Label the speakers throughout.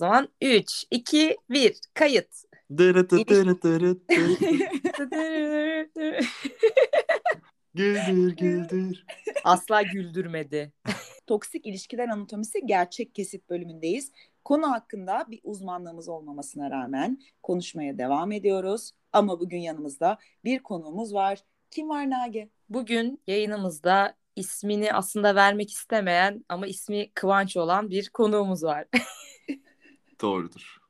Speaker 1: zaman 3, 2, 1 kayıt.
Speaker 2: Güldür güldür.
Speaker 1: Asla güldürmedi.
Speaker 3: Toksik ilişkiler anatomisi gerçek kesit bölümündeyiz. Konu hakkında bir uzmanlığımız olmamasına rağmen konuşmaya devam ediyoruz. Ama bugün yanımızda bir konuğumuz var. Kim var Nage?
Speaker 1: Bugün yayınımızda ismini aslında vermek istemeyen ama ismi Kıvanç olan bir konuğumuz var.
Speaker 2: Doğrudur.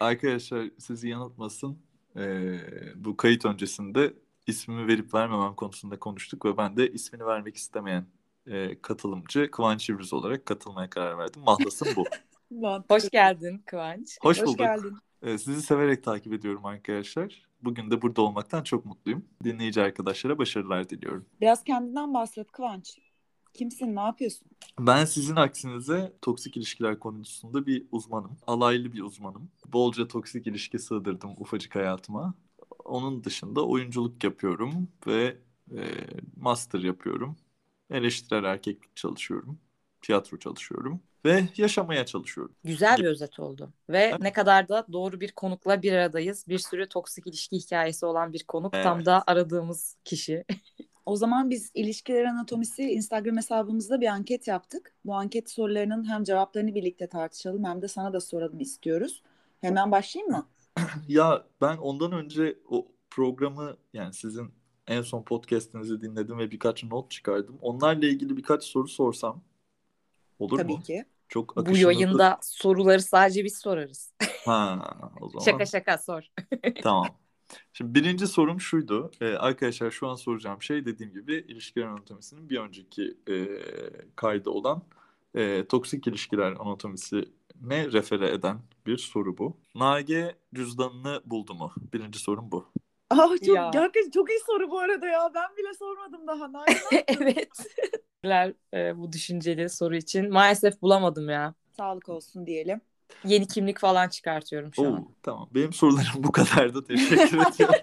Speaker 2: Arkadaşlar sizi yanıltmasın. Ee, bu kayıt öncesinde ismimi verip vermemem konusunda konuştuk ve ben de ismini vermek istemeyen e, katılımcı Kıvanç İbrüz olarak katılmaya karar verdim. Mahlasım bu.
Speaker 1: Hoş geldin Kıvanç.
Speaker 2: Hoş,
Speaker 3: Hoş
Speaker 2: bulduk.
Speaker 3: geldin.
Speaker 2: Ee, sizi severek takip ediyorum arkadaşlar. Bugün de burada olmaktan çok mutluyum. Dinleyici arkadaşlara başarılar diliyorum.
Speaker 3: Biraz kendinden bahset Kıvanç. Kimsin, ne yapıyorsun?
Speaker 2: Ben sizin aksinize toksik ilişkiler konusunda bir uzmanım. Alaylı bir uzmanım. Bolca toksik ilişki sığdırdım ufacık hayatıma. Onun dışında oyunculuk yapıyorum ve e, master yapıyorum. Eleştirel erkeklik çalışıyorum. Tiyatro çalışıyorum. Ve yaşamaya çalışıyorum.
Speaker 1: Güzel bir özet oldu. Ve ne kadar da doğru bir konukla bir aradayız. Bir sürü toksik ilişki hikayesi olan bir konuk. Tam
Speaker 2: Evet.
Speaker 1: da aradığımız kişi.
Speaker 3: O zaman biz ilişkiler anatomisi Instagram hesabımızda bir anket yaptık. Bu anket sorularının hem cevaplarını birlikte tartışalım hem de sana da soralım istiyoruz. Hemen başlayayım mı?
Speaker 2: Ya ben ondan önce o programı yani sizin en son podcast'inizi dinledim ve birkaç not çıkardım. Onlarla ilgili birkaç soru sorsam olur
Speaker 3: Tabii
Speaker 2: mu?
Speaker 3: ki.
Speaker 2: Çok
Speaker 1: Bu yayında soruları sadece biz sorarız.
Speaker 2: Ha, o zaman
Speaker 1: Şaka şaka sor.
Speaker 2: tamam. Şimdi birinci sorum şuydu. Ee, arkadaşlar şu an soracağım şey dediğim gibi ilişkiler anatomisinin bir önceki e, kaydı olan e, toksik ilişkiler anatomisine refere eden bir soru bu. Nage cüzdanını buldu mu? Birinci sorum bu.
Speaker 3: Aa, çok,
Speaker 1: Ya.
Speaker 3: gerçekten çok iyi soru bu arada ya. Ben bile sormadım daha. Nalan.
Speaker 1: evet. E, bu düşünceli soru için. Maalesef bulamadım ya.
Speaker 3: Sağlık olsun diyelim.
Speaker 1: Yeni kimlik falan çıkartıyorum şu
Speaker 2: Oo,
Speaker 1: an.
Speaker 2: tamam. Benim sorularım bu kadardı. Teşekkür ediyorum.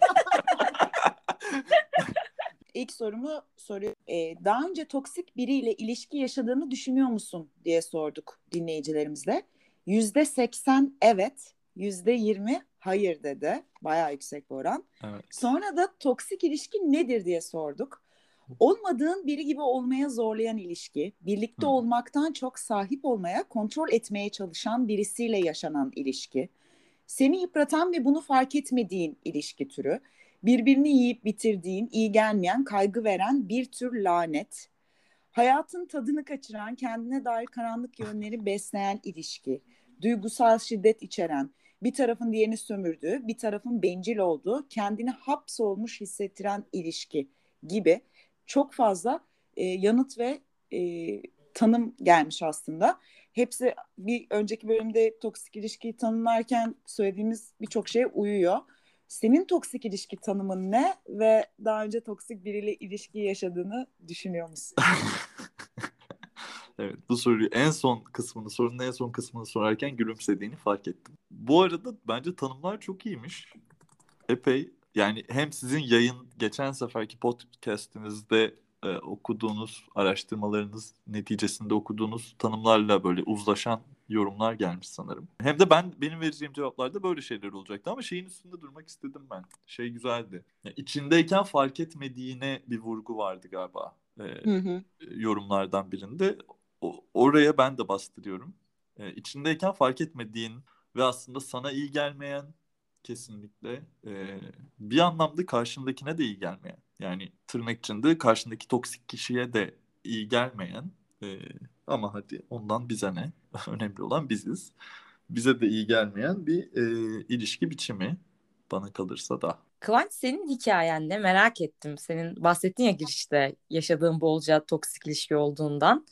Speaker 3: İlk sorumu soruyorum. Ee, daha önce toksik biriyle ilişki yaşadığını düşünüyor musun diye sorduk dinleyicilerimizle. Yüzde seksen evet, yüzde yirmi hayır dedi. Bayağı yüksek bir oran.
Speaker 2: Evet.
Speaker 3: Sonra da toksik ilişki nedir diye sorduk. Olmadığın biri gibi olmaya zorlayan ilişki, birlikte
Speaker 2: Hı.
Speaker 3: olmaktan çok sahip olmaya, kontrol etmeye çalışan birisiyle yaşanan ilişki, seni yıpratan ve bunu fark etmediğin ilişki türü, birbirini yiyip bitirdiğin, iyi gelmeyen, kaygı veren bir tür lanet, hayatın tadını kaçıran, kendine dair karanlık yönleri besleyen ilişki, duygusal şiddet içeren, bir tarafın diğerini sömürdüğü, bir tarafın bencil olduğu, kendini hapsolmuş hissettiren ilişki gibi çok fazla e, yanıt ve e, tanım gelmiş aslında. Hepsi bir önceki bölümde toksik ilişkiyi tanımlarken söylediğimiz birçok şeye uyuyor. Senin toksik ilişki tanımın ne ve daha önce toksik biriyle ilişki yaşadığını düşünüyor musun?
Speaker 2: Evet, bu soruyu en son kısmını, sorunun en son kısmını sorarken gülümsediğini fark ettim. Bu arada bence tanımlar çok iyiymiş. Epey yani hem sizin yayın geçen seferki podcast'inizde e, okuduğunuz araştırmalarınız neticesinde okuduğunuz tanımlarla böyle uzlaşan yorumlar gelmiş sanırım. Hem de ben benim vereceğim cevaplarda böyle şeyler olacaktı ama şeyin üstünde durmak istedim ben. Şey güzeldi. Ya, içindeyken fark etmediğine bir vurgu vardı galiba. E,
Speaker 3: Hı hı.
Speaker 2: yorumlardan birinde. O- oraya ben de bastırıyorum. E, içindeyken fark etmediğin ve aslında sana iyi gelmeyen kesinlikle e, bir anlamda karşındakine de iyi gelmeyen. Yani tırnak içinde karşındaki toksik kişiye de iyi gelmeyen e, ama hadi ondan bize ne? Önemli olan biziz. Bize de iyi gelmeyen bir e, ilişki biçimi bana kalırsa da.
Speaker 1: Kıvanç senin hikayen ne merak ettim. Senin bahsettin ya girişte yaşadığın bolca toksik ilişki olduğundan.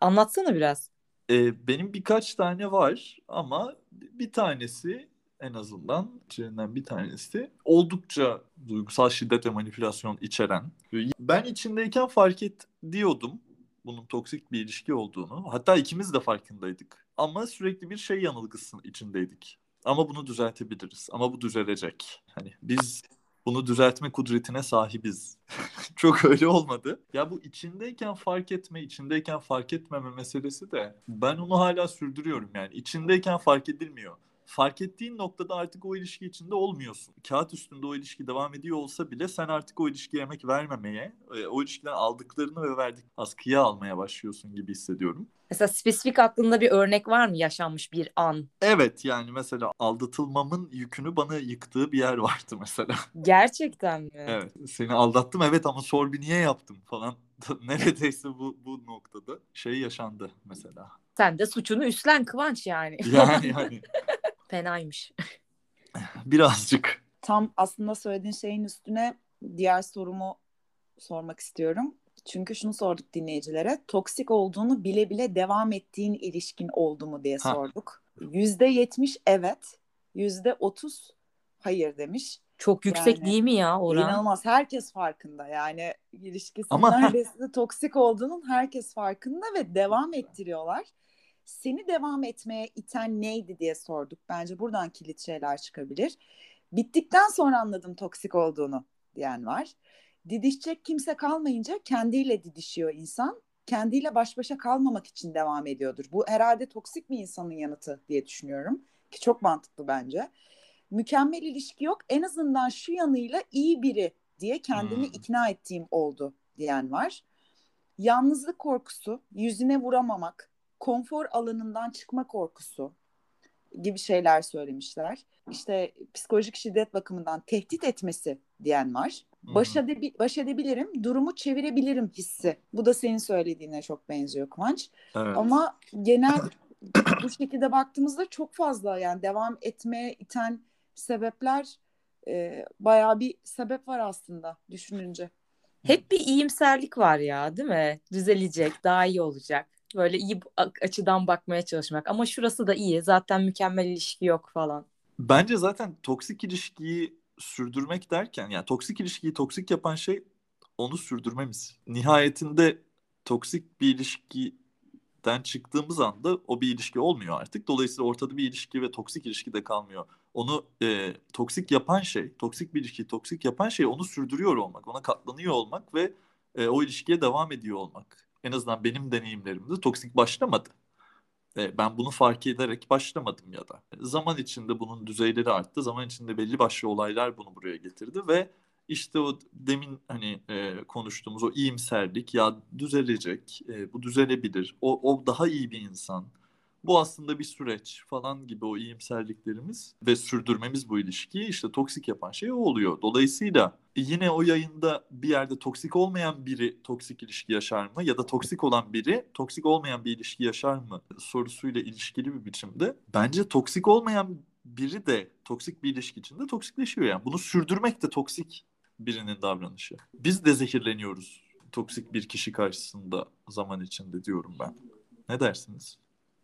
Speaker 1: Anlatsana biraz.
Speaker 2: Ee, benim birkaç tane var ama bir tanesi en azından içlerinden bir tanesi oldukça duygusal şiddet ve manipülasyon içeren. Ben içindeyken fark et diyordum bunun toksik bir ilişki olduğunu. Hatta ikimiz de farkındaydık. Ama sürekli bir şey yanılgısı içindeydik. Ama bunu düzeltebiliriz. Ama bu düzelecek. Hani biz bunu düzeltme kudretine sahibiz. Çok öyle olmadı. Ya bu içindeyken fark etme, içindeyken fark etmeme meselesi de ben onu hala sürdürüyorum yani. İçindeyken fark edilmiyor fark ettiğin noktada artık o ilişki içinde olmuyorsun. Kağıt üstünde o ilişki devam ediyor olsa bile sen artık o ilişkiye emek vermemeye, e, o ilişkiden aldıklarını ve verdik askıya almaya başlıyorsun gibi hissediyorum.
Speaker 1: Mesela spesifik aklında bir örnek var mı yaşanmış bir an?
Speaker 2: Evet yani mesela aldatılmamın yükünü bana yıktığı bir yer vardı mesela.
Speaker 1: Gerçekten mi?
Speaker 2: Evet seni aldattım evet ama sor bir niye yaptım falan. Neredeyse bu, bu noktada şey yaşandı mesela.
Speaker 1: Sen de suçunu üstlen Kıvanç yani.
Speaker 2: Yani yani.
Speaker 1: Fenaymış.
Speaker 2: Birazcık.
Speaker 3: Tam aslında söylediğin şeyin üstüne diğer sorumu sormak istiyorum. Çünkü şunu sorduk dinleyicilere. Toksik olduğunu bile bile devam ettiğin ilişkin oldu mu diye sorduk. Yüzde yetmiş evet. Yüzde otuz hayır demiş.
Speaker 1: Çok yüksek yani, değil mi ya oran?
Speaker 3: İnanılmaz. Herkes farkında yani ilişkisinin Ama... neredeyse toksik olduğunun herkes farkında ve devam ettiriyorlar seni devam etmeye iten neydi diye sorduk. Bence buradan kilit şeyler çıkabilir. Bittikten sonra anladım toksik olduğunu diyen var. Didişecek kimse kalmayınca kendiyle didişiyor insan. Kendiyle baş başa kalmamak için devam ediyordur. Bu herhalde toksik bir insanın yanıtı diye düşünüyorum. Ki çok mantıklı bence. Mükemmel ilişki yok. En azından şu yanıyla iyi biri diye kendimi hmm. ikna ettiğim oldu diyen var. Yalnızlık korkusu, yüzüne vuramamak, konfor alanından çıkma korkusu gibi şeyler söylemişler. İşte psikolojik şiddet bakımından tehdit etmesi diyen var. Baş, edebi, baş edebilirim, durumu çevirebilirim hissi. Bu da senin söylediğine çok benziyor Kıvanç. Evet. Ama genel bu şekilde baktığımızda çok fazla yani devam etmeye iten sebepler e, bayağı bir sebep var aslında düşününce.
Speaker 1: Hep bir iyimserlik var ya değil mi? Düzelecek, daha iyi olacak. Böyle iyi açıdan bakmaya çalışmak. Ama şurası da iyi. Zaten mükemmel ilişki yok falan.
Speaker 2: Bence zaten toksik ilişkiyi sürdürmek derken yani toksik ilişkiyi toksik yapan şey onu sürdürmemiz. Nihayetinde toksik bir ilişkiden çıktığımız anda o bir ilişki olmuyor artık. Dolayısıyla ortada bir ilişki ve toksik ilişki de kalmıyor. Onu e, toksik yapan şey, toksik bir ilişkiyi toksik yapan şey onu sürdürüyor olmak, ona katlanıyor olmak ve e, o ilişkiye devam ediyor olmak en azından benim deneyimlerimde toksik başlamadı. E, ben bunu fark ederek başlamadım ya da. Zaman içinde bunun düzeyleri arttı. Zaman içinde belli başlı olaylar bunu buraya getirdi ve işte o demin hani e, konuştuğumuz o iyimserlik ya düzelecek, e, bu düzelebilir, o, o daha iyi bir insan, bu aslında bir süreç falan gibi o iyimserliklerimiz ve sürdürmemiz bu ilişkiyi işte toksik yapan şey o oluyor. Dolayısıyla yine o yayında bir yerde toksik olmayan biri toksik ilişki yaşar mı ya da toksik olan biri toksik olmayan bir ilişki yaşar mı sorusuyla ilişkili bir biçimde bence toksik olmayan biri de toksik bir ilişki içinde toksikleşiyor yani. Bunu sürdürmek de toksik birinin davranışı. Biz de zehirleniyoruz toksik bir kişi karşısında zaman içinde diyorum ben. Ne dersiniz?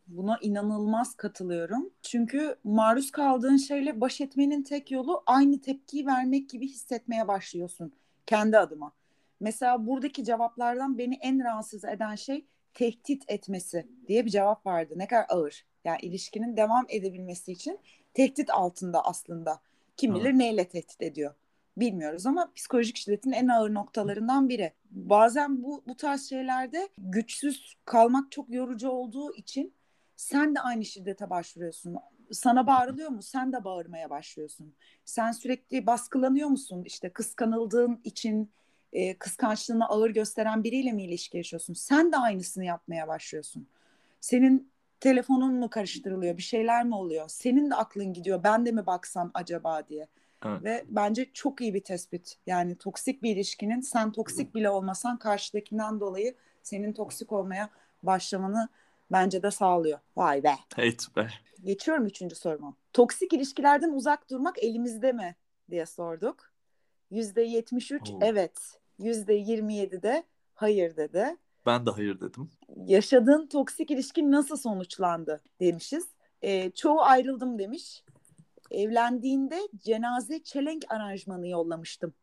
Speaker 3: Buna inanılmaz katılıyorum. Çünkü maruz kaldığın şeyle baş etmenin tek yolu aynı tepkiyi vermek gibi hissetmeye başlıyorsun kendi adıma. Mesela buradaki cevaplardan beni en rahatsız eden şey tehdit etmesi diye bir cevap vardı. Ne kadar ağır. Yani ilişkinin devam edebilmesi için tehdit altında aslında. Kim bilir evet. neyle tehdit ediyor bilmiyoruz ama psikolojik şiddetin en ağır noktalarından biri. Bazen bu bu tarz şeylerde güçsüz kalmak çok yorucu olduğu için sen de aynı şiddete başvuruyorsun. Sana bağırılıyor mu? Sen de bağırmaya başlıyorsun. Sen sürekli baskılanıyor musun? İşte kıskanıldığın için e, kıskançlığını ağır gösteren biriyle mi ilişki yaşıyorsun? Sen de aynısını yapmaya başlıyorsun. Senin telefonun mu karıştırılıyor? Bir şeyler mi oluyor? Senin de aklın gidiyor. Ben de mi baksam acaba diye. Evet. Ve bence çok iyi bir tespit. Yani toksik bir ilişkinin sen toksik bile olmasan karşıdakinden dolayı senin toksik olmaya başlamanı bence de sağlıyor. Vay be.
Speaker 2: Evet be.
Speaker 3: Geçiyorum üçüncü soruma. Toksik ilişkilerden uzak durmak elimizde mi diye sorduk. Yüzde yetmiş üç evet. Yüzde yirmi yedi de hayır dedi.
Speaker 2: Ben de hayır dedim.
Speaker 3: Yaşadığın toksik ilişki nasıl sonuçlandı demişiz. E, çoğu ayrıldım demiş. Evlendiğinde cenaze çelenk aranjmanı yollamıştım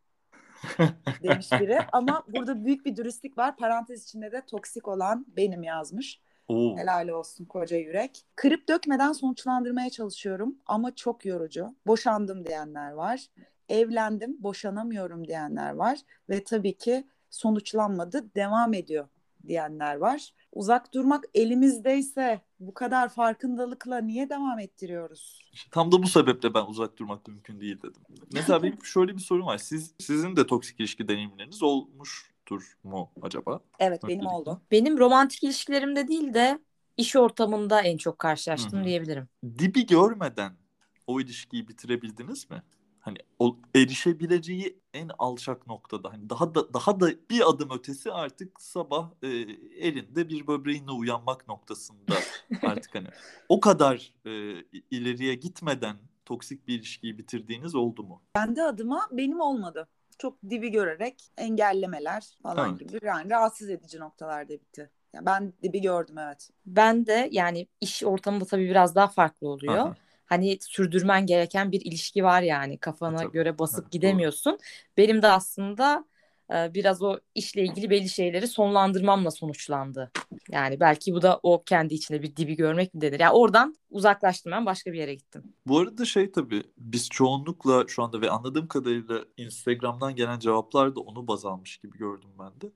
Speaker 3: demiş biri. Ama burada büyük bir dürüstlük var. Parantez içinde de toksik olan benim yazmış. Oo. Helal olsun koca yürek. Kırıp dökmeden sonuçlandırmaya çalışıyorum ama çok yorucu. Boşandım diyenler var. evlendim, boşanamıyorum diyenler var ve tabii ki sonuçlanmadı, devam ediyor diyenler var. Uzak durmak elimizdeyse bu kadar farkındalıkla niye devam ettiriyoruz?
Speaker 2: Tam da bu sebeple ben uzak durmak mümkün değil dedim. Mesela benim şöyle bir sorum var. Siz sizin de toksik ilişki deneyimleriniz olmuştur mu acaba?
Speaker 3: Evet benim
Speaker 2: Öncelikle.
Speaker 3: oldu.
Speaker 1: Benim romantik ilişkilerimde değil de iş ortamında en çok karşılaştım
Speaker 2: Hı hı.
Speaker 1: diyebilirim.
Speaker 2: Dibi görmeden o ilişkiyi bitirebildiniz mi? Hani o erişebileceği en alçak noktada hani daha da daha da bir adım ötesi artık sabah e, elinde bir böbreğinle uyanmak noktasında artık hani o kadar e, ileriye gitmeden toksik bir ilişkiyi bitirdiğiniz oldu mu?
Speaker 3: Kendi adıma benim olmadı. Çok dibi görerek engellemeler falan
Speaker 2: Evet.
Speaker 3: gibi yani rahatsız edici noktalarda bitti. Yani ben dibi gördüm evet.
Speaker 1: Ben de yani iş ortamında tabii biraz daha farklı oluyor.
Speaker 2: Aha.
Speaker 1: Hani sürdürmen gereken bir ilişki var yani kafana
Speaker 2: Tabii.
Speaker 1: göre basıp
Speaker 2: Evet,
Speaker 1: gidemiyorsun. Benim de aslında e, biraz o işle ilgili belli şeyleri sonlandırmamla sonuçlandı. Yani belki bu da o kendi içinde bir dibi görmek mi denir. Yani oradan uzaklaştım ben başka bir yere gittim.
Speaker 2: Bu arada şey tabii biz çoğunlukla şu anda ve anladığım kadarıyla Instagram'dan gelen cevaplar da onu baz almış gibi gördüm ben de.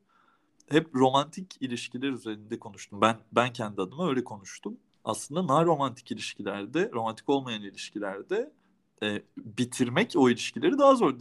Speaker 2: Hep romantik ilişkiler üzerinde konuştum. Ben ben kendi adıma öyle konuştum. Aslında non romantik ilişkilerde, romantik olmayan ilişkilerde e, bitirmek o ilişkileri daha zor.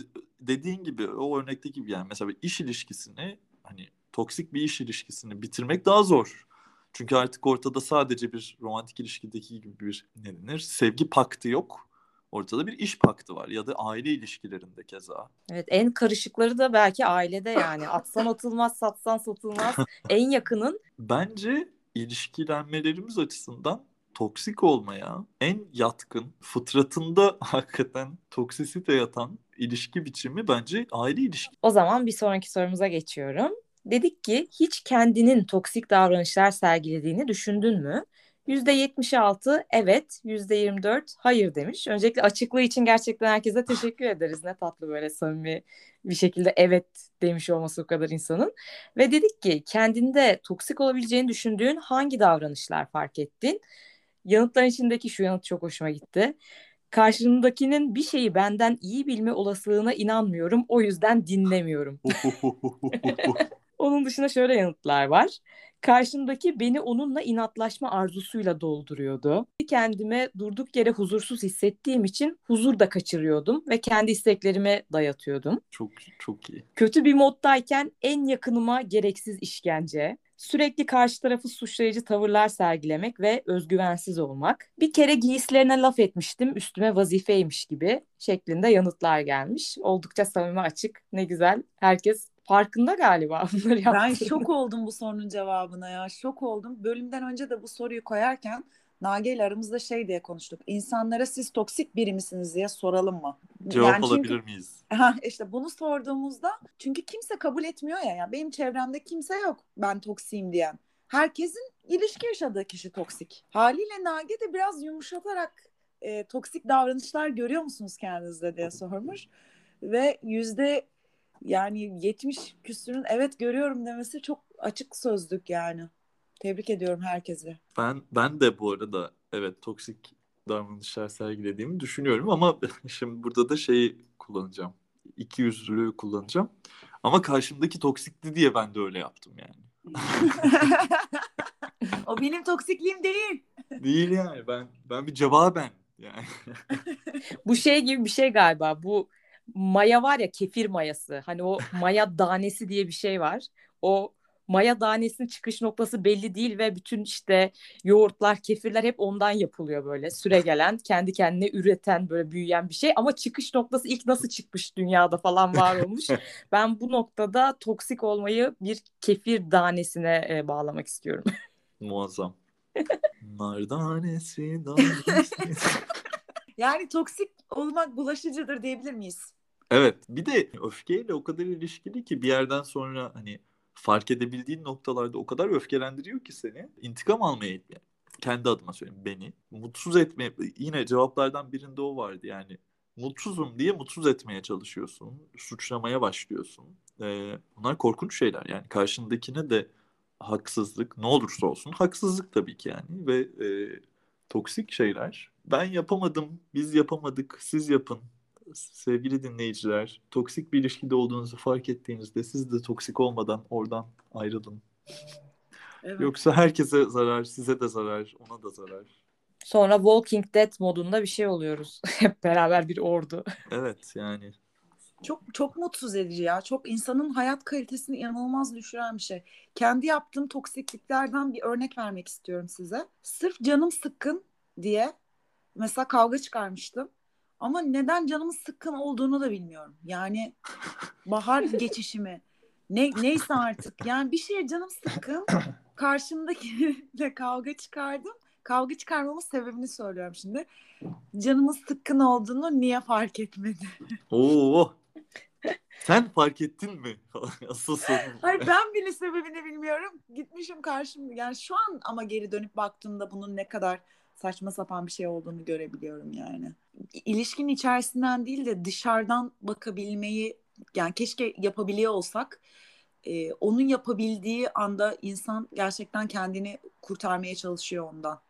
Speaker 2: De- Dediğin gibi o örnekteki gibi yani mesela iş ilişkisini hani toksik bir iş ilişkisini bitirmek daha zor. Çünkü artık ortada sadece bir romantik ilişkideki gibi bir ne denir? Sevgi paktı yok. Ortada bir iş paktı var ya da aile ilişkilerinde keza.
Speaker 1: Evet en karışıkları da belki ailede yani atsan atılmaz satsan satılmaz en yakının
Speaker 2: Bence ilişkilenmelerimiz açısından toksik olmaya en yatkın, fıtratında hakikaten toksisite yatan ilişki biçimi bence aile ilişki.
Speaker 1: O zaman bir sonraki sorumuza geçiyorum. Dedik ki hiç kendinin toksik davranışlar sergilediğini düşündün mü? %76 evet, %24 hayır demiş. Öncelikle açıklığı için gerçekten herkese teşekkür ederiz. Ne tatlı böyle samimi bir şekilde evet demiş olması o kadar insanın. Ve dedik ki kendinde toksik olabileceğini düşündüğün hangi davranışlar fark ettin? Yanıtların içindeki şu yanıt çok hoşuma gitti. Karşımdakinin bir şeyi benden iyi bilme olasılığına inanmıyorum. O yüzden dinlemiyorum. Onun dışında şöyle yanıtlar var. Karşımdaki beni onunla inatlaşma arzusuyla dolduruyordu. Kendime durduk yere huzursuz hissettiğim için huzur da kaçırıyordum ve kendi isteklerime dayatıyordum.
Speaker 2: çok çok iyi.
Speaker 1: Kötü bir moddayken en yakınıma gereksiz işkence, sürekli karşı tarafı suçlayıcı tavırlar sergilemek ve özgüvensiz olmak. Bir kere giysilerine laf etmiştim, üstüme vazifeymiş gibi şeklinde yanıtlar gelmiş. Oldukça samimi açık, ne güzel. Herkes farkında galiba bunları
Speaker 3: Ben
Speaker 1: yaptığını.
Speaker 3: şok oldum bu sorunun cevabına ya. Şok oldum. Bölümden önce de bu soruyu koyarken Nage ile aramızda şey diye konuştuk. İnsanlara siz toksik biri misiniz diye soralım mı?
Speaker 2: Cevap
Speaker 3: Yani çünkü-
Speaker 2: alabilir miyiz?
Speaker 3: Ha, işte bunu sorduğumuzda çünkü kimse kabul etmiyor ya. Yani benim çevremde kimse yok ben toksiyim diyen. Herkesin ilişki yaşadığı kişi toksik. Haliyle Nage de biraz yumuşatarak e, toksik davranışlar görüyor musunuz kendinizde diye sormuş. Ve yüzde yani 70 küsürün evet görüyorum demesi çok açık sözlük yani. Tebrik ediyorum herkese.
Speaker 2: Ben ben de bu arada evet toksik davranışlar sergilediğimi düşünüyorum ama şimdi burada da şeyi kullanacağım. İki yüzlülüğü kullanacağım. Ama karşımdaki toksikti diye ben de öyle yaptım yani.
Speaker 3: o benim toksikliğim değil.
Speaker 2: Değil yani ben ben bir cevaben yani.
Speaker 1: Bu şey gibi bir şey galiba. Bu maya var ya kefir mayası. Hani o maya danesi diye bir şey var. O maya danesinin çıkış noktası belli değil ve bütün işte yoğurtlar, kefirler hep ondan yapılıyor böyle. Süre gelen, kendi kendine üreten, böyle büyüyen bir şey. Ama çıkış noktası ilk nasıl çıkmış dünyada falan var olmuş. ben bu noktada toksik olmayı bir kefir danesine e, bağlamak istiyorum.
Speaker 2: Muazzam. Nardanesi, nardanesi.
Speaker 3: Yani toksik olmak bulaşıcıdır diyebilir miyiz?
Speaker 2: Evet bir de öfkeyle o kadar ilişkili ki bir yerden sonra hani fark edebildiğin noktalarda o kadar öfkelendiriyor ki seni. İntikam almaya yani kendi adıma söyleyeyim beni. Mutsuz etmeye yine cevaplardan birinde o vardı yani. Mutsuzum diye mutsuz etmeye çalışıyorsun. Suçlamaya başlıyorsun. Ee, bunlar korkunç şeyler yani karşındakine de haksızlık ne olursa olsun haksızlık tabii ki yani ve e, toksik şeyler. Ben yapamadım, biz yapamadık, siz yapın sevgili dinleyiciler toksik bir ilişkide olduğunuzu fark ettiğinizde siz de toksik olmadan oradan ayrılın. Evet. Yoksa herkese zarar, size de zarar, ona da zarar.
Speaker 1: Sonra Walking Dead modunda bir şey oluyoruz. Hep beraber bir ordu.
Speaker 2: Evet yani.
Speaker 3: Çok çok mutsuz edici ya. Çok insanın hayat kalitesini inanılmaz düşüren bir şey. Kendi yaptığım toksikliklerden bir örnek vermek istiyorum size. Sırf canım sıkkın diye mesela kavga çıkarmıştım. Ama neden canımın sıkkın olduğunu da bilmiyorum. Yani bahar geçişimi ne neyse artık. Yani bir şeye canım sıkkın. Karşımdakiyle kavga çıkardım. Kavga çıkarmamın sebebini söylüyorum şimdi. Canımın sıkkın olduğunu niye fark etmedi?
Speaker 2: Oo. Sen fark ettin mi? Asıl sorun.
Speaker 3: Hayır ben bile sebebini bilmiyorum. Gitmişim karşım. Yani şu an ama geri dönüp baktığımda bunun ne kadar saçma sapan bir şey olduğunu görebiliyorum yani. İlişkinin içerisinden değil de dışarıdan bakabilmeyi yani keşke yapabiliyor olsak e, onun yapabildiği anda insan gerçekten kendini kurtarmaya çalışıyor ondan.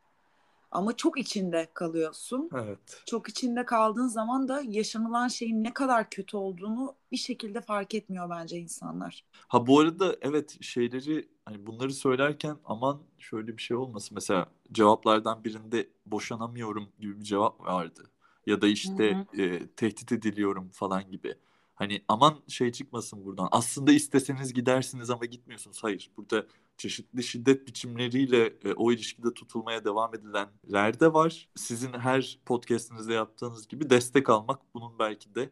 Speaker 3: Ama çok içinde kalıyorsun.
Speaker 2: Evet.
Speaker 3: Çok içinde kaldığın zaman da yaşanılan şeyin ne kadar kötü olduğunu bir şekilde fark etmiyor bence insanlar.
Speaker 2: Ha bu arada evet şeyleri hani bunları söylerken aman şöyle bir şey olmasın. Mesela cevaplardan birinde boşanamıyorum gibi bir cevap vardı. Ya da işte hı hı. E, tehdit ediliyorum falan gibi. Hani aman şey çıkmasın buradan. Aslında isteseniz gidersiniz ama gitmiyorsunuz. Hayır. Burada çeşitli şiddet biçimleriyle e, o ilişkide tutulmaya devam edilenler de var. Sizin her podcast'inizde yaptığınız gibi destek almak bunun belki de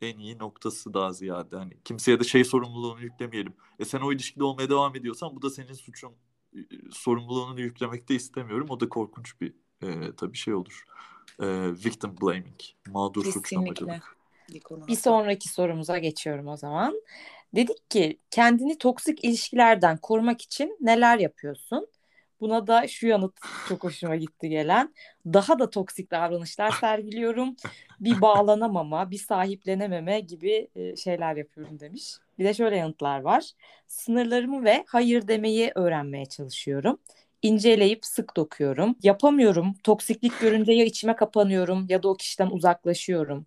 Speaker 2: en iyi noktası daha ziyade. Hani kimseye de şey sorumluluğunu yüklemeyelim. E sen o ilişkide olmaya devam ediyorsan bu da senin suçun e, sorumluluğunu yüklemek de istemiyorum. O da korkunç bir e, tabii şey olur. E, victim blaming. Mağdur Kesinlikle. suçlamacılık.
Speaker 1: Bir sonraki sorumuza geçiyorum o zaman. Dedik ki kendini toksik ilişkilerden korumak için neler yapıyorsun? Buna da şu yanıt çok hoşuma gitti gelen. Daha da toksik davranışlar sergiliyorum. Bir bağlanamama, bir sahiplenememe gibi e, şeyler yapıyorum demiş. Bir de şöyle yanıtlar var. Sınırlarımı ve hayır demeyi öğrenmeye çalışıyorum. İnceleyip sık dokuyorum. Yapamıyorum. Toksiklik görünce ya içime kapanıyorum ya da o kişiden uzaklaşıyorum.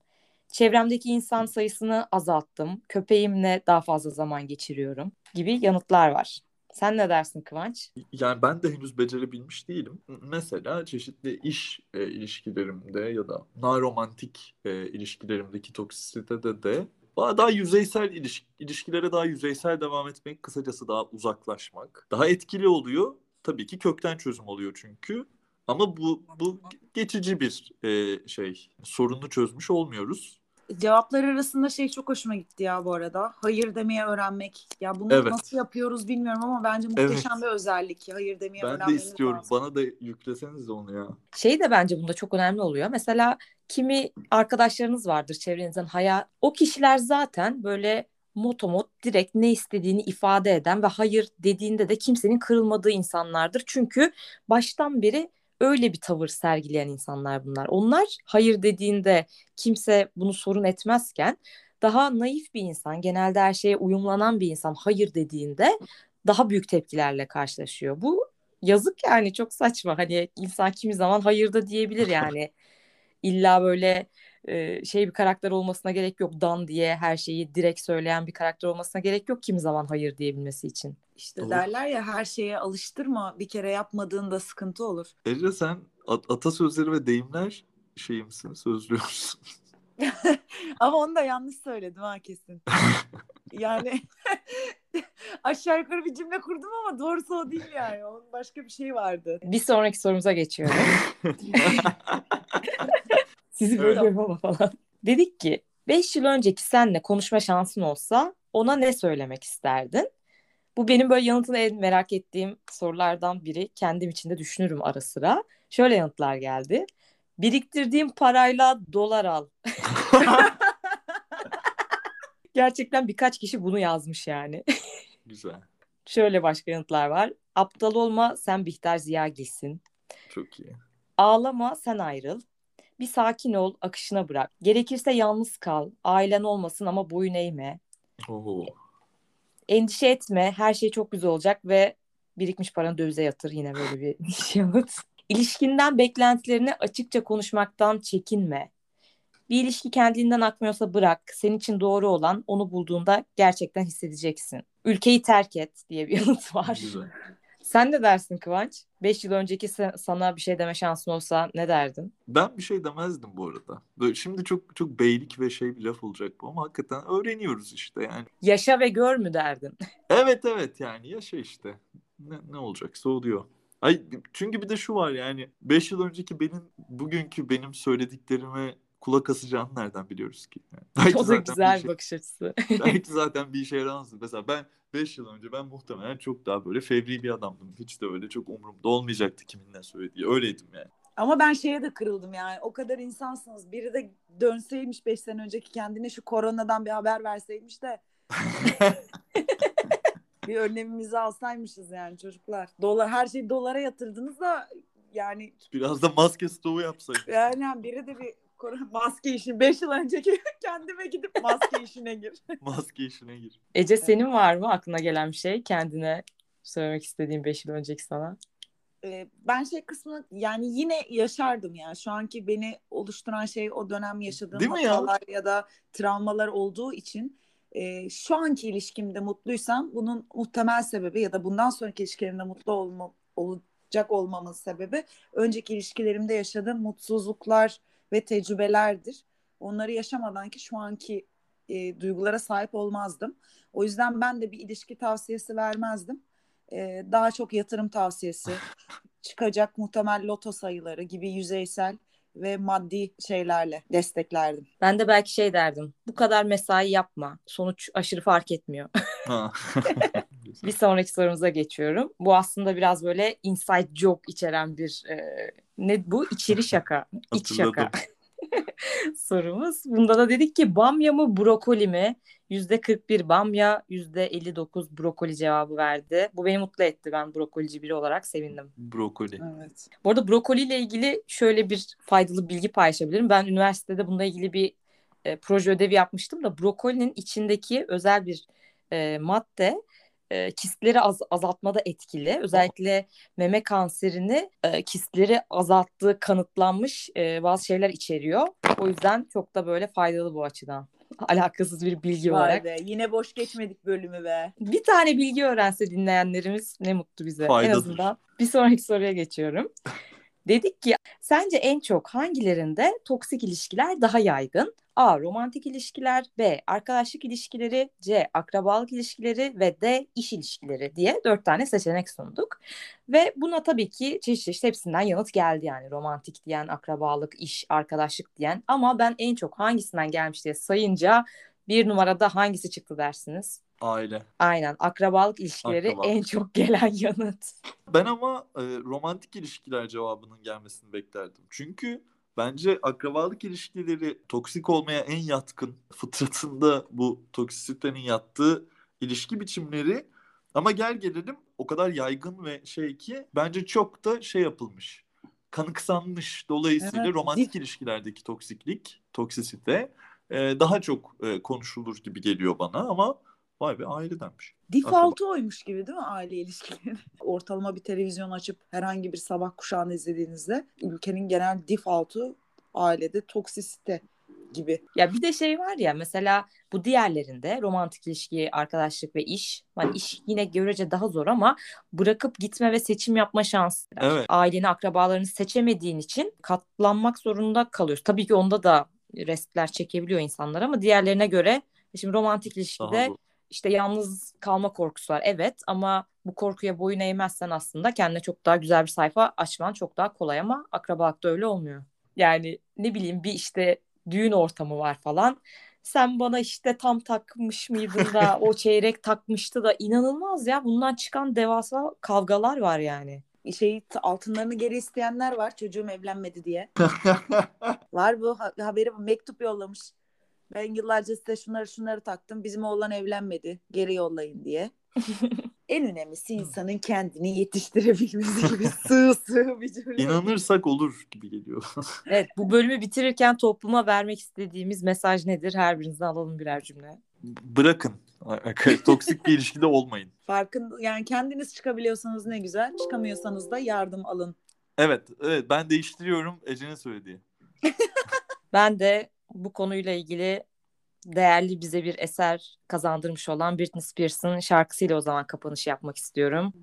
Speaker 1: Çevremdeki insan sayısını azalttım. Köpeğimle daha fazla zaman geçiriyorum gibi yanıtlar var. Sen ne dersin Kıvanç?
Speaker 2: Yani ben de henüz becerebilmiş değilim. Mesela çeşitli iş e, ilişkilerimde ya da naromantik e, ilişkilerimdeki toksisitede de daha yüzeysel iliş ilişkilere daha yüzeysel devam etmek, kısacası daha uzaklaşmak daha etkili oluyor. Tabii ki kökten çözüm oluyor çünkü. Ama bu bu geçici bir e, şey. Sorunu çözmüş olmuyoruz.
Speaker 3: Cevaplar arasında şey çok hoşuma gitti ya bu arada. Hayır demeye öğrenmek. Ya bunu evet. nasıl yapıyoruz bilmiyorum ama bence muhteşem evet. bir özellik. Hayır demeye
Speaker 2: ben öğrenmemiz Ben de istiyorum. Lazım. Bana da yükleseniz de onu ya.
Speaker 1: Şey de bence bunda çok önemli oluyor. Mesela kimi arkadaşlarınız vardır çevrenizden hayal. O kişiler zaten böyle motomot direkt ne istediğini ifade eden ve hayır dediğinde de kimsenin kırılmadığı insanlardır. Çünkü baştan beri öyle bir tavır sergileyen insanlar bunlar. Onlar hayır dediğinde kimse bunu sorun etmezken daha naif bir insan, genelde her şeye uyumlanan bir insan hayır dediğinde daha büyük tepkilerle karşılaşıyor. Bu yazık yani çok saçma. Hani insan kimi zaman hayır da diyebilir yani. İlla böyle e, şey bir karakter olmasına gerek yok. Dan diye her şeyi direkt söyleyen bir karakter olmasına gerek yok kimi zaman hayır diyebilmesi için.
Speaker 3: İşte Doğru. derler ya her şeye alıştırma bir kere yapmadığında sıkıntı olur.
Speaker 2: Ece sen at- atasözleri ve deyimler şey misin sözlüyor musun?
Speaker 3: Ama onu da yanlış söyledim ha kesin. yani aşağı yukarı bir cümle kurdum ama doğrusu o değil yani. Onun başka bir şey vardı.
Speaker 1: Bir sonraki sorumuza geçiyorum. Sizi bölüyorum ama falan. Dedik ki 5 yıl önceki senle konuşma şansın olsa ona ne söylemek isterdin? Bu benim böyle yanıtını en merak ettiğim sorulardan biri. Kendim için de düşünürüm ara sıra. Şöyle yanıtlar geldi. Biriktirdiğim parayla dolar al. Gerçekten birkaç kişi bunu yazmış yani.
Speaker 2: Güzel.
Speaker 1: Şöyle başka yanıtlar var. Aptal olma sen Bihter Ziya gitsin.
Speaker 2: Çok iyi.
Speaker 1: Ağlama sen ayrıl. Bir sakin ol, akışına bırak. Gerekirse yalnız kal. Ailen olmasın ama boyun eğme.
Speaker 2: Oo.
Speaker 1: Endişe etme, her şey çok güzel olacak ve birikmiş paranı dövize yatır. Yine böyle bir yanıt. İlişkinden beklentilerini açıkça konuşmaktan çekinme. Bir ilişki kendiliğinden akmıyorsa bırak. Senin için doğru olan onu bulduğunda gerçekten hissedeceksin. Ülkeyi terk et diye bir yanıt var.
Speaker 2: Güzel.
Speaker 1: Sen ne dersin Kıvanç? 5 yıl önceki sana bir şey deme şansın olsa ne derdin?
Speaker 2: Ben bir şey demezdim bu arada. Böyle şimdi çok çok beylik ve şey bir laf olacak bu ama hakikaten öğreniyoruz işte yani.
Speaker 1: Yaşa ve gör mü derdin?
Speaker 2: Evet evet yani yaşa işte. Ne, ne olacaksa oluyor. Ay çünkü bir de şu var yani 5 yıl önceki benim bugünkü benim söylediklerime kulak asacağını nereden biliyoruz ki? Yani belki
Speaker 1: o da güzel
Speaker 2: şey,
Speaker 1: bakış açısı.
Speaker 2: belki zaten bir işe yaramaz. Mesela ben 5 yıl önce ben muhtemelen çok daha böyle fevri bir adamdım. Hiç de öyle çok umurumda olmayacaktı kimin ne söylediği. Öyleydim yani.
Speaker 3: Ama ben şeye de kırıldım yani. O kadar insansınız. Biri de dönseymiş 5 sene önceki kendine şu koronadan bir haber verseymiş de bir önlemimizi alsaymışız yani çocuklar. Dolar her şeyi dolara yatırdınız da yani
Speaker 2: Biraz da maske stoğu yapsaydık.
Speaker 3: yani biri de bir maske işi 5 yıl önceki kendime gidip maske işine gir.
Speaker 2: maske işine gir.
Speaker 1: Ece senin var mı aklına gelen bir şey kendine söylemek istediğin 5 yıl önceki sana?
Speaker 3: Ee, ben şey kısmını yani yine yaşardım ya. Şu anki beni oluşturan şey o dönem yaşadığım
Speaker 2: Değil mi ya?
Speaker 3: hatalar ya? da travmalar olduğu için e, şu anki ilişkimde mutluysam bunun muhtemel sebebi ya da bundan sonraki ilişkilerimde mutlu olma, olacak olmamın sebebi önceki ilişkilerimde yaşadığım mutsuzluklar ve tecrübelerdir. Onları yaşamadan ki şu anki e, duygulara sahip olmazdım. O yüzden ben de bir ilişki tavsiyesi vermezdim. E, daha çok yatırım tavsiyesi, çıkacak muhtemel loto sayıları gibi yüzeysel ve maddi şeylerle desteklerdim.
Speaker 1: Ben de belki şey derdim. Bu kadar mesai yapma. Sonuç aşırı fark etmiyor.
Speaker 2: Ha.
Speaker 1: bir sonraki sorumuza geçiyorum. Bu aslında biraz böyle inside joke içeren bir e, ne bu? İçeri şaka. İç şaka. Sorumuz. Bunda da dedik ki bamya mı brokoli mi? %41 bamya, %59 brokoli cevabı verdi. Bu beni mutlu etti. Ben brokolici biri olarak sevindim.
Speaker 2: Brokoli.
Speaker 3: Evet.
Speaker 1: Bu arada brokoli ile ilgili şöyle bir faydalı bilgi paylaşabilirim. Ben üniversitede bununla ilgili bir e, proje ödevi yapmıştım da brokolinin içindeki özel bir e, madde e, kistleri az, azaltmada etkili. Özellikle meme kanserini e, kistleri azalttığı kanıtlanmış e, bazı şeyler içeriyor. O yüzden çok da böyle faydalı bu açıdan. Alakasız bir bilgi
Speaker 3: Vay
Speaker 1: olarak.
Speaker 3: be yine boş geçmedik bölümü be.
Speaker 1: Bir tane bilgi öğrense dinleyenlerimiz ne mutlu bize.
Speaker 2: Faydadır.
Speaker 1: En azından bir sonraki soruya geçiyorum. Dedik ki sence en çok hangilerinde toksik ilişkiler daha yaygın? A. Romantik ilişkiler B. Arkadaşlık ilişkileri C. Akrabalık ilişkileri ve D. iş ilişkileri diye dört tane seçenek sunduk. Ve buna tabii ki çeşit çeşit hepsinden yanıt geldi yani. Romantik diyen, akrabalık, iş, arkadaşlık diyen. Ama ben en çok hangisinden gelmiş diye sayınca bir numarada hangisi çıktı dersiniz?
Speaker 2: Aile.
Speaker 1: Aynen akrabalık ilişkileri
Speaker 2: Akrabalık.
Speaker 1: en çok gelen yanıt.
Speaker 2: Ben ama e, romantik ilişkiler cevabının gelmesini beklerdim. Çünkü bence akrabalık ilişkileri toksik olmaya en yatkın fıtratında bu toksisitenin yattığı ilişki biçimleri ama gel gelelim o kadar yaygın ve şey ki bence çok da şey yapılmış. Kanıksanmış. Dolayısıyla
Speaker 3: Evet,
Speaker 2: romantik ilişkilerdeki toksiklik, toksisite e, daha çok e, konuşulur gibi geliyor bana ama vay be ailedenmiş.
Speaker 3: Default'u oymuş gibi değil mi aile ilişkileri? Ortalama bir televizyon açıp herhangi bir sabah kuşağını izlediğinizde ülkenin genel default'u ailede toksisite gibi.
Speaker 1: Ya bir de şey var ya mesela bu diğerlerinde romantik ilişki, arkadaşlık ve iş. Hani iş yine görece daha zor ama bırakıp gitme ve seçim yapma şansı.
Speaker 2: Evet.
Speaker 1: Aileni, akrabalarını seçemediğin için katlanmak zorunda kalıyorsun. Tabii ki onda da restler çekebiliyor insanlar ama diğerlerine göre şimdi romantik ilişkide. İşte yalnız kalma korkusu var. Evet ama bu korkuya boyun eğmezsen aslında kendine çok daha güzel bir sayfa açman çok daha kolay ama akrabalıkta öyle olmuyor. Yani ne bileyim bir işte düğün ortamı var falan. Sen bana işte tam takmış mıydın da o çeyrek takmıştı da inanılmaz ya. Bundan çıkan devasa kavgalar var yani.
Speaker 3: Şey altınlarını geri isteyenler var çocuğum evlenmedi diye. Var bu ha- haberi mektup yollamış. Ben yıllarca size şunları şunları taktım. Bizim oğlan evlenmedi. Geri yollayın diye. en önemlisi insanın kendini yetiştirebilmesi gibi sığ sığ bir cümle.
Speaker 2: İnanırsak olur gibi geliyor.
Speaker 1: Evet bu bölümü bitirirken topluma vermek istediğimiz mesaj nedir? Her birinizden alalım birer cümle.
Speaker 2: Bırakın. Toksik bir ilişkide olmayın.
Speaker 3: Farkın yani kendiniz çıkabiliyorsanız ne güzel. Çıkamıyorsanız da yardım alın.
Speaker 2: Evet, evet ben değiştiriyorum Ece'nin söylediği.
Speaker 1: Ben de bu konuyla ilgili değerli bize bir eser kazandırmış olan Britney Spears'ın şarkısıyla o zaman kapanış yapmak istiyorum.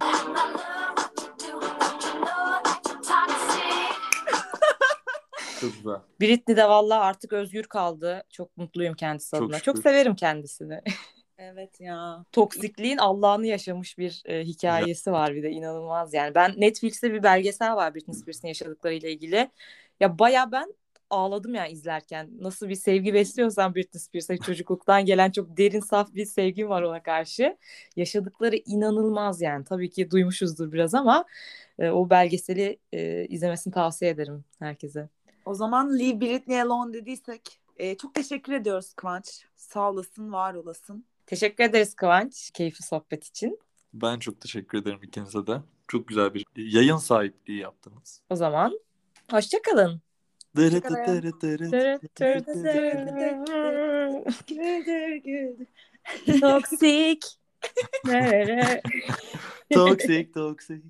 Speaker 2: Çok güzel.
Speaker 1: Britney de valla artık özgür kaldı. Çok mutluyum kendisi
Speaker 2: Çok
Speaker 1: adına.
Speaker 2: şükür.
Speaker 1: Çok severim kendisini.
Speaker 3: Evet ya.
Speaker 1: Toksikliğin Allah'ını yaşamış bir e, hikayesi var bir de inanılmaz yani. Ben Netflix'te bir belgesel var Britney Spears'ın yaşadıklarıyla ilgili. Ya baya ben ağladım yani izlerken. Nasıl bir sevgi besliyorsam Britney Spears'a çocukluktan gelen çok derin saf bir sevgim var ona karşı. Yaşadıkları inanılmaz yani. Tabii ki duymuşuzdur biraz ama e, o belgeseli e, izlemesini tavsiye ederim herkese.
Speaker 3: O zaman Leave Britney Alone dediysek e, çok teşekkür ediyoruz Kıvanç. Sağ olasın, var olasın.
Speaker 1: Teşekkür ederiz Kıvanç keyifli sohbet için.
Speaker 2: Ben çok teşekkür ederim ikinize de. Çok güzel bir yayın sahipliği yaptınız.
Speaker 1: O zaman hoşçakalın.
Speaker 3: Hoşçakalın.
Speaker 1: Toksik.
Speaker 3: Güldür güldür.
Speaker 1: Toksik.
Speaker 2: Toksik toksik.